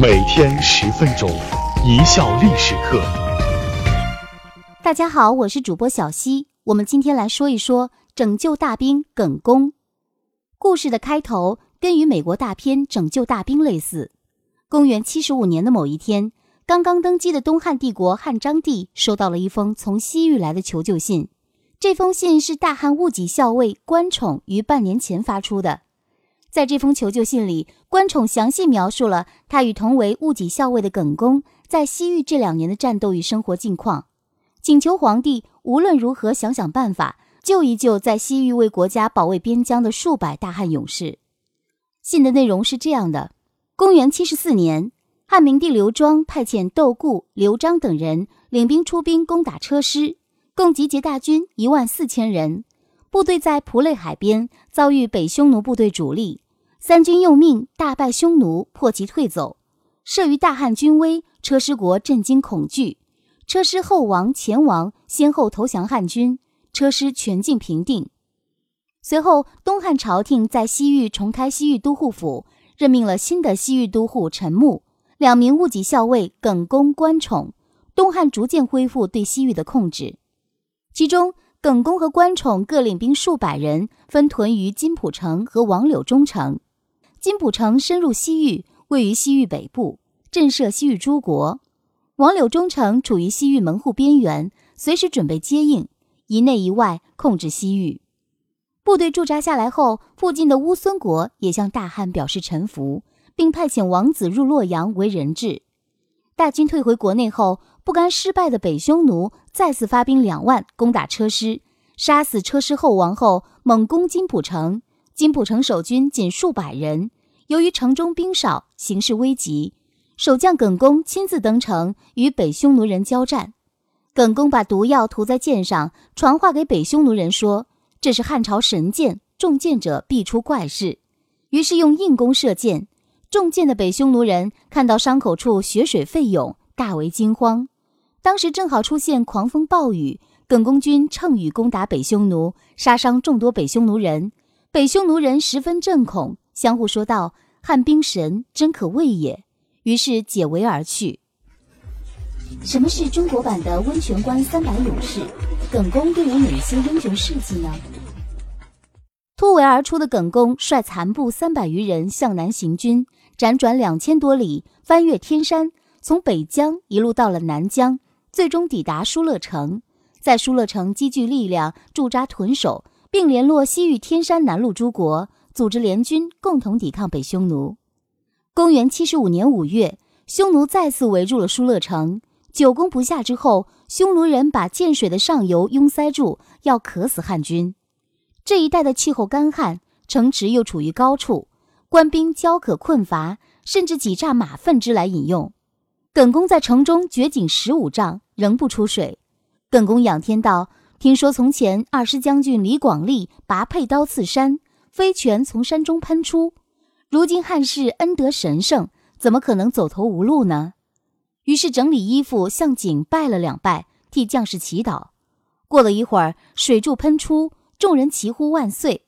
每天十分钟，一笑历史课。大家好，我是主播小溪。我们今天来说一说拯救大兵耿恭。故事的开头跟与美国大片《拯救大兵》类似。公元七十五年的某一天，刚刚登基的东汉帝国汉章帝收到了一封从西域来的求救信。这封信是大汉戊己校尉关宠于半年前发出的。在这封求救信里，关宠详细描述了他与同为戊己校尉的耿恭在西域这两年的战斗与生活境况，请求皇帝无论如何想想办法救一救在西域为国家保卫边疆的数百大汉勇士。信的内容是这样的：公元七十四年，汉明帝刘庄派遣窦固、刘璋等人领兵出兵攻打车师。共集结大军一万四千人，部队在蒲类海边遭遇北匈奴部队主力，三军用命，大败匈奴，迫其退走。慑于大汉军威，车师国震惊恐惧，车师后王、前王先后投降汉军，车师全境平定。随后，东汉朝廷在西域重开西域都护府，任命了新的西域都护陈穆，两名戊己校尉耿恭、关宠。东汉逐渐恢复对西域的控制。其中，耿恭和关宠各领兵数百人，分屯于金浦城和王柳中城。金浦城深入西域，位于西域北部，震慑西域诸国；王柳忠城处于西域门户边缘，随时准备接应，一内一外控制西域。部队驻扎下来后，附近的乌孙国也向大汉表示臣服，并派遣王子入洛阳为人质。大军退回国内后。不甘失败的北匈奴再次发兵两万攻打车师，杀死车师后王后，猛攻金浦城。金浦城守军仅数百人，由于城中兵少，形势危急。守将耿恭亲自登城与北匈奴人交战。耿恭把毒药涂在剑上，传话给北匈奴人说：“这是汉朝神剑，中箭者必出怪事。”于是用硬弓射箭，中箭的北匈奴人看到伤口处血水沸涌，大为惊慌。当时正好出现狂风暴雨，耿恭军乘雨攻打北匈奴，杀伤众多北匈奴人。北匈奴人十分震恐，相互说道：“汉兵神真可畏也。”于是解围而去。什么是中国版的温泉关三百勇士？耿恭又有哪些英雄事迹呢？突围而出的耿恭率残部三百余人向南行军，辗转两千多里，翻越天山，从北疆一路到了南疆。最终抵达疏勒城，在疏勒城积聚力量，驻扎屯守，并联络西域天山南路诸国，组织联军，共同抵抗北匈奴。公元七十五年五月，匈奴再次围住了疏勒城，久攻不下之后，匈奴人把建水的上游拥塞住，要渴死汉军。这一带的气候干旱，城池又处于高处，官兵焦渴困乏，甚至挤榨马粪汁来饮用。耿恭在城中掘井十五丈。仍不出水，耿恭仰天道：“听说从前二师将军李广利拔佩刀刺山，飞泉从山中喷出。如今汉室恩德神圣，怎么可能走投无路呢？”于是整理衣服，向井拜了两拜，替将士祈祷。过了一会儿，水柱喷出，众人齐呼万岁。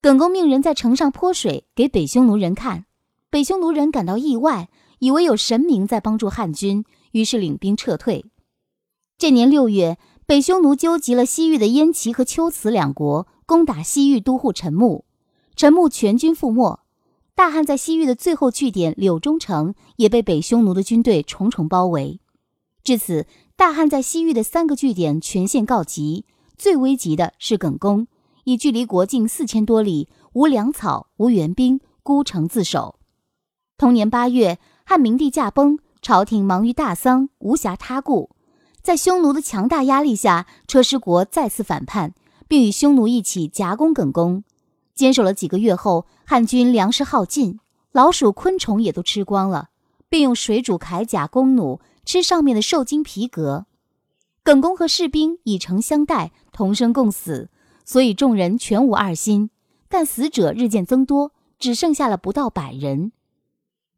耿恭命人在城上泼水给北匈奴人看，北匈奴人感到意外，以为有神明在帮助汉军，于是领兵撤退。这年六月，北匈奴纠集了西域的燕齐和龟兹两国，攻打西域都护陈穆，陈穆全军覆没。大汉在西域的最后据点柳中城也被北匈奴的军队重重包围。至此，大汉在西域的三个据点全线告急。最危急的是耿恭，已距离国境四千多里，无粮草，无援兵，孤城自守。同年八月，汉明帝驾崩，朝廷忙于大丧，无暇他顾。在匈奴的强大压力下，车师国再次反叛，并与匈奴一起夹攻耿恭。坚守了几个月后，汉军粮食耗尽，老鼠、昆虫也都吃光了，并用水煮铠甲弓弩吃上面的兽精皮革。耿恭和士兵以诚相待，同生共死，所以众人全无二心。但死者日渐增多，只剩下了不到百人。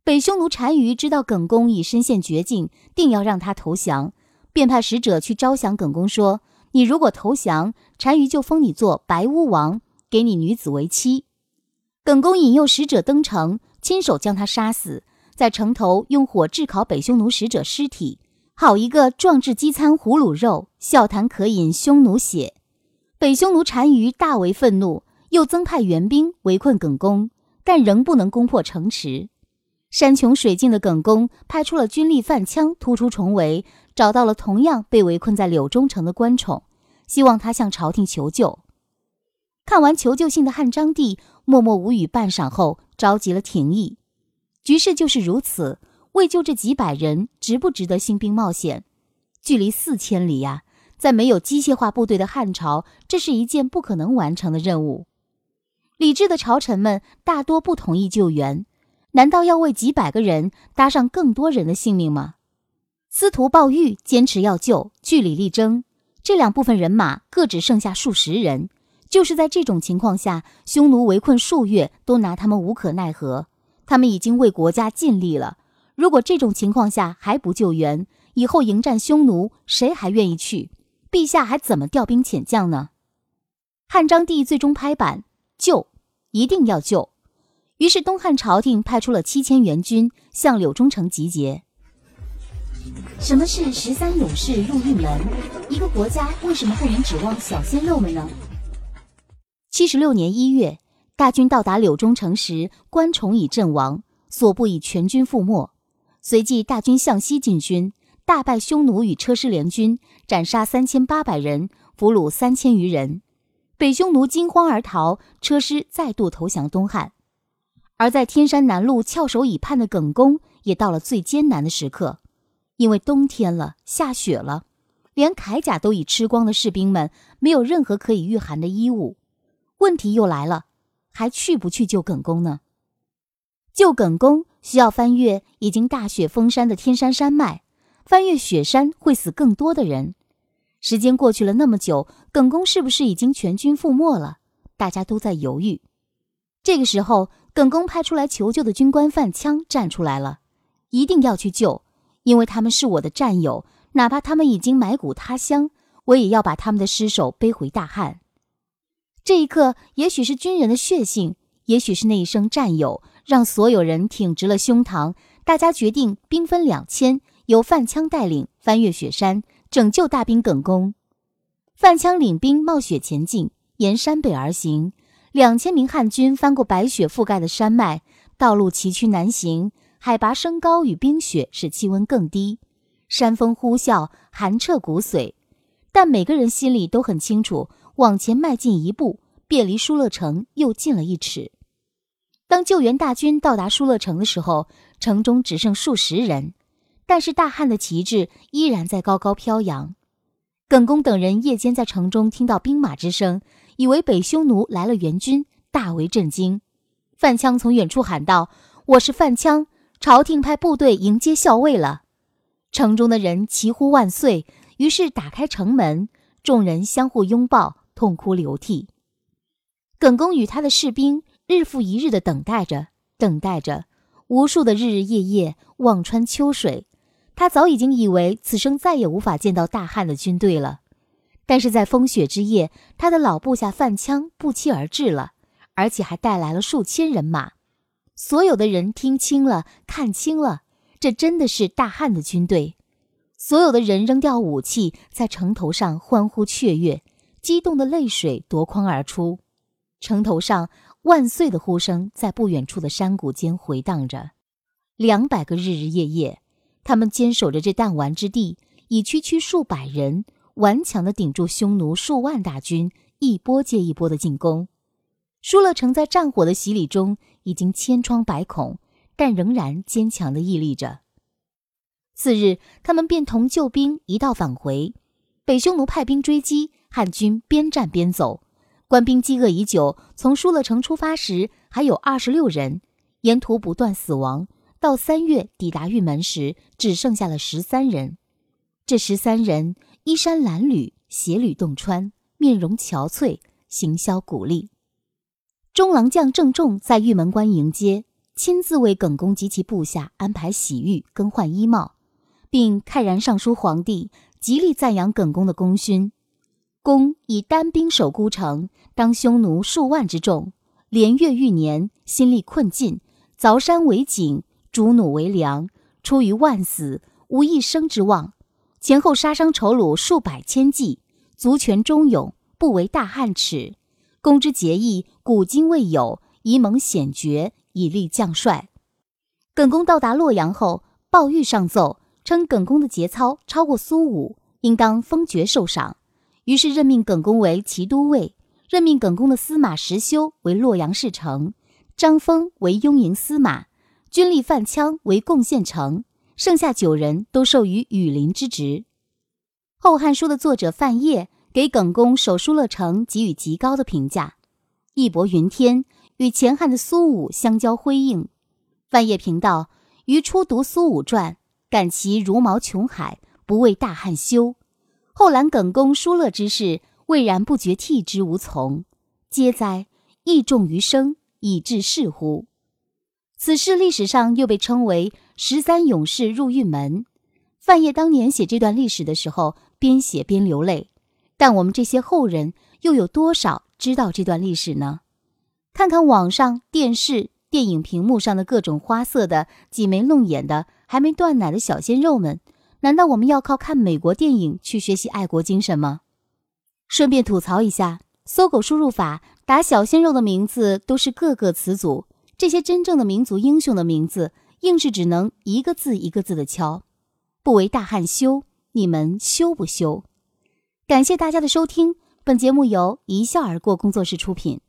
北匈奴单于知道耿恭已身陷绝境，定要让他投降。便派使者去招降耿恭，说：“你如果投降，单于就封你做白乌王，给你女子为妻。”耿恭引诱使者登城，亲手将他杀死，在城头用火炙烤北匈奴使者尸体，好一个壮志饥餐胡虏肉，笑谈渴饮匈奴血。北匈奴单于大为愤怒，又增派援兵围困耿恭，但仍不能攻破城池。山穷水尽的耿恭派出了军力范羌突出重围，找到了同样被围困在柳中城的关宠，希望他向朝廷求救。看完求救信的汉章帝默默无语半晌后，召集了廷议。局势就是如此，为救这几百人，值不值得兴兵冒险？距离四千里呀，在没有机械化部队的汉朝，这是一件不可能完成的任务。理智的朝臣们大多不同意救援。难道要为几百个人搭上更多人的性命吗？司徒鲍玉坚持要救，据理力争。这两部分人马各只剩下数十人。就是在这种情况下，匈奴围困数月都拿他们无可奈何。他们已经为国家尽力了。如果这种情况下还不救援，以后迎战匈奴，谁还愿意去？陛下还怎么调兵遣将呢？汉章帝最终拍板，救，一定要救。于是，东汉朝廷派出了七千援军向柳中城集结。什么是十三勇士入玉门？一个国家为什么不能指望小鲜肉们呢？七十六年一月，大军到达柳中城时，关崇已阵亡，所部已全军覆没。随即，大军向西进军，大败匈奴与车师联军，斩杀三千八百人，俘虏三千余人。北匈奴惊慌而逃，车师再度投降东汉。而在天山南路翘首以盼的耿公，也到了最艰难的时刻，因为冬天了，下雪了，连铠甲都已吃光的士兵们，没有任何可以御寒的衣物。问题又来了，还去不去救耿公呢？救耿公需要翻越已经大雪封山的天山山脉，翻越雪山会死更多的人。时间过去了那么久，耿公是不是已经全军覆没了？大家都在犹豫。这个时候。耿恭派出来求救的军官范羌站出来了，一定要去救，因为他们是我的战友，哪怕他们已经埋骨他乡，我也要把他们的尸首背回大汉。这一刻，也许是军人的血性，也许是那一声战友，让所有人挺直了胸膛。大家决定兵分两千，由范羌带领翻越雪山，拯救大兵耿恭。范羌领兵冒雪前进，沿山北而行。两千名汉军翻过白雪覆盖的山脉，道路崎岖难行，海拔升高与冰雪使气温更低，山风呼啸，寒彻骨髓。但每个人心里都很清楚，往前迈进一步，便离舒勒城又近了一尺。当救援大军到达舒勒城的时候，城中只剩数十人，但是大汉的旗帜依然在高高飘扬。耿恭等人夜间在城中听到兵马之声。以为北匈奴来了援军，大为震惊。范羌从远处喊道：“我是范羌，朝廷派部队迎接校尉了。”城中的人齐呼万岁，于是打开城门，众人相互拥抱，痛哭流涕。耿恭与他的士兵日复一日的等待着，等待着，无数的日日夜夜，望穿秋水。他早已经以为此生再也无法见到大汉的军队了。但是在风雪之夜，他的老部下范羌不期而至了，而且还带来了数千人马。所有的人听清了，看清了，这真的是大汉的军队。所有的人扔掉武器，在城头上欢呼雀跃，激动的泪水夺眶而出。城头上万岁的呼声在不远处的山谷间回荡着。两百个日日夜夜，他们坚守着这弹丸之地，以区区数百人。顽强地顶住匈奴数万大军一波接一波的进攻，舒乐城在战火的洗礼中已经千疮百孔，但仍然坚强地屹立着。次日，他们便同救兵一道返回，北匈奴派兵追击，汉军边战边走。官兵饥饿已久，从舒勒城出发时还有二十六人，沿途不断死亡，到三月抵达玉门时只剩下了十三人。这十三人。衣衫褴褛，鞋履洞穿，面容憔悴，行销骨立。中郎将郑重在玉门关迎接，亲自为耿恭及其部下安排洗浴、更换衣帽，并慨然上书皇帝，极力赞扬耿恭的功勋。公以单兵守孤城，当匈奴数万之众，连月逾年，心力困尽，凿山为井，主弩为粮，出于万死，无一生之望。前后杀伤仇虏数百千计，足权忠勇，不为大汉耻。公之节义，古今未有，以蒙显爵，以立将帅。耿恭到达洛阳后，鲍玉上奏称耿恭的节操超过苏武，应当封爵受赏。于是任命耿恭为骑都尉，任命耿恭的司马石修为洛阳侍丞，张丰为雍营司马，军吏范羌为贡献丞。剩下九人都授予羽林之职。《后汉书》的作者范晔给耿恭守疏勒城给予极高的评价，义薄云天，与前汉的苏武相交辉映。范晔评道：“余初读苏武传，感其如毛穷海，不为大汉修。后览耿恭、疏勒之事，蔚然不觉替之无从。皆哉！义重于生，以致是乎？”此事历史上又被称为“十三勇士入狱门”。范晔当年写这段历史的时候，边写边流泪。但我们这些后人又有多少知道这段历史呢？看看网上、电视、电影屏幕上的各种花色的、挤眉弄眼的、还没断奶的小鲜肉们，难道我们要靠看美国电影去学习爱国精神吗？顺便吐槽一下，搜狗输入法打小鲜肉的名字都是各个词组。这些真正的民族英雄的名字，硬是只能一个字一个字的敲，不为大汉羞，你们羞不羞？感谢大家的收听，本节目由一笑而过工作室出品。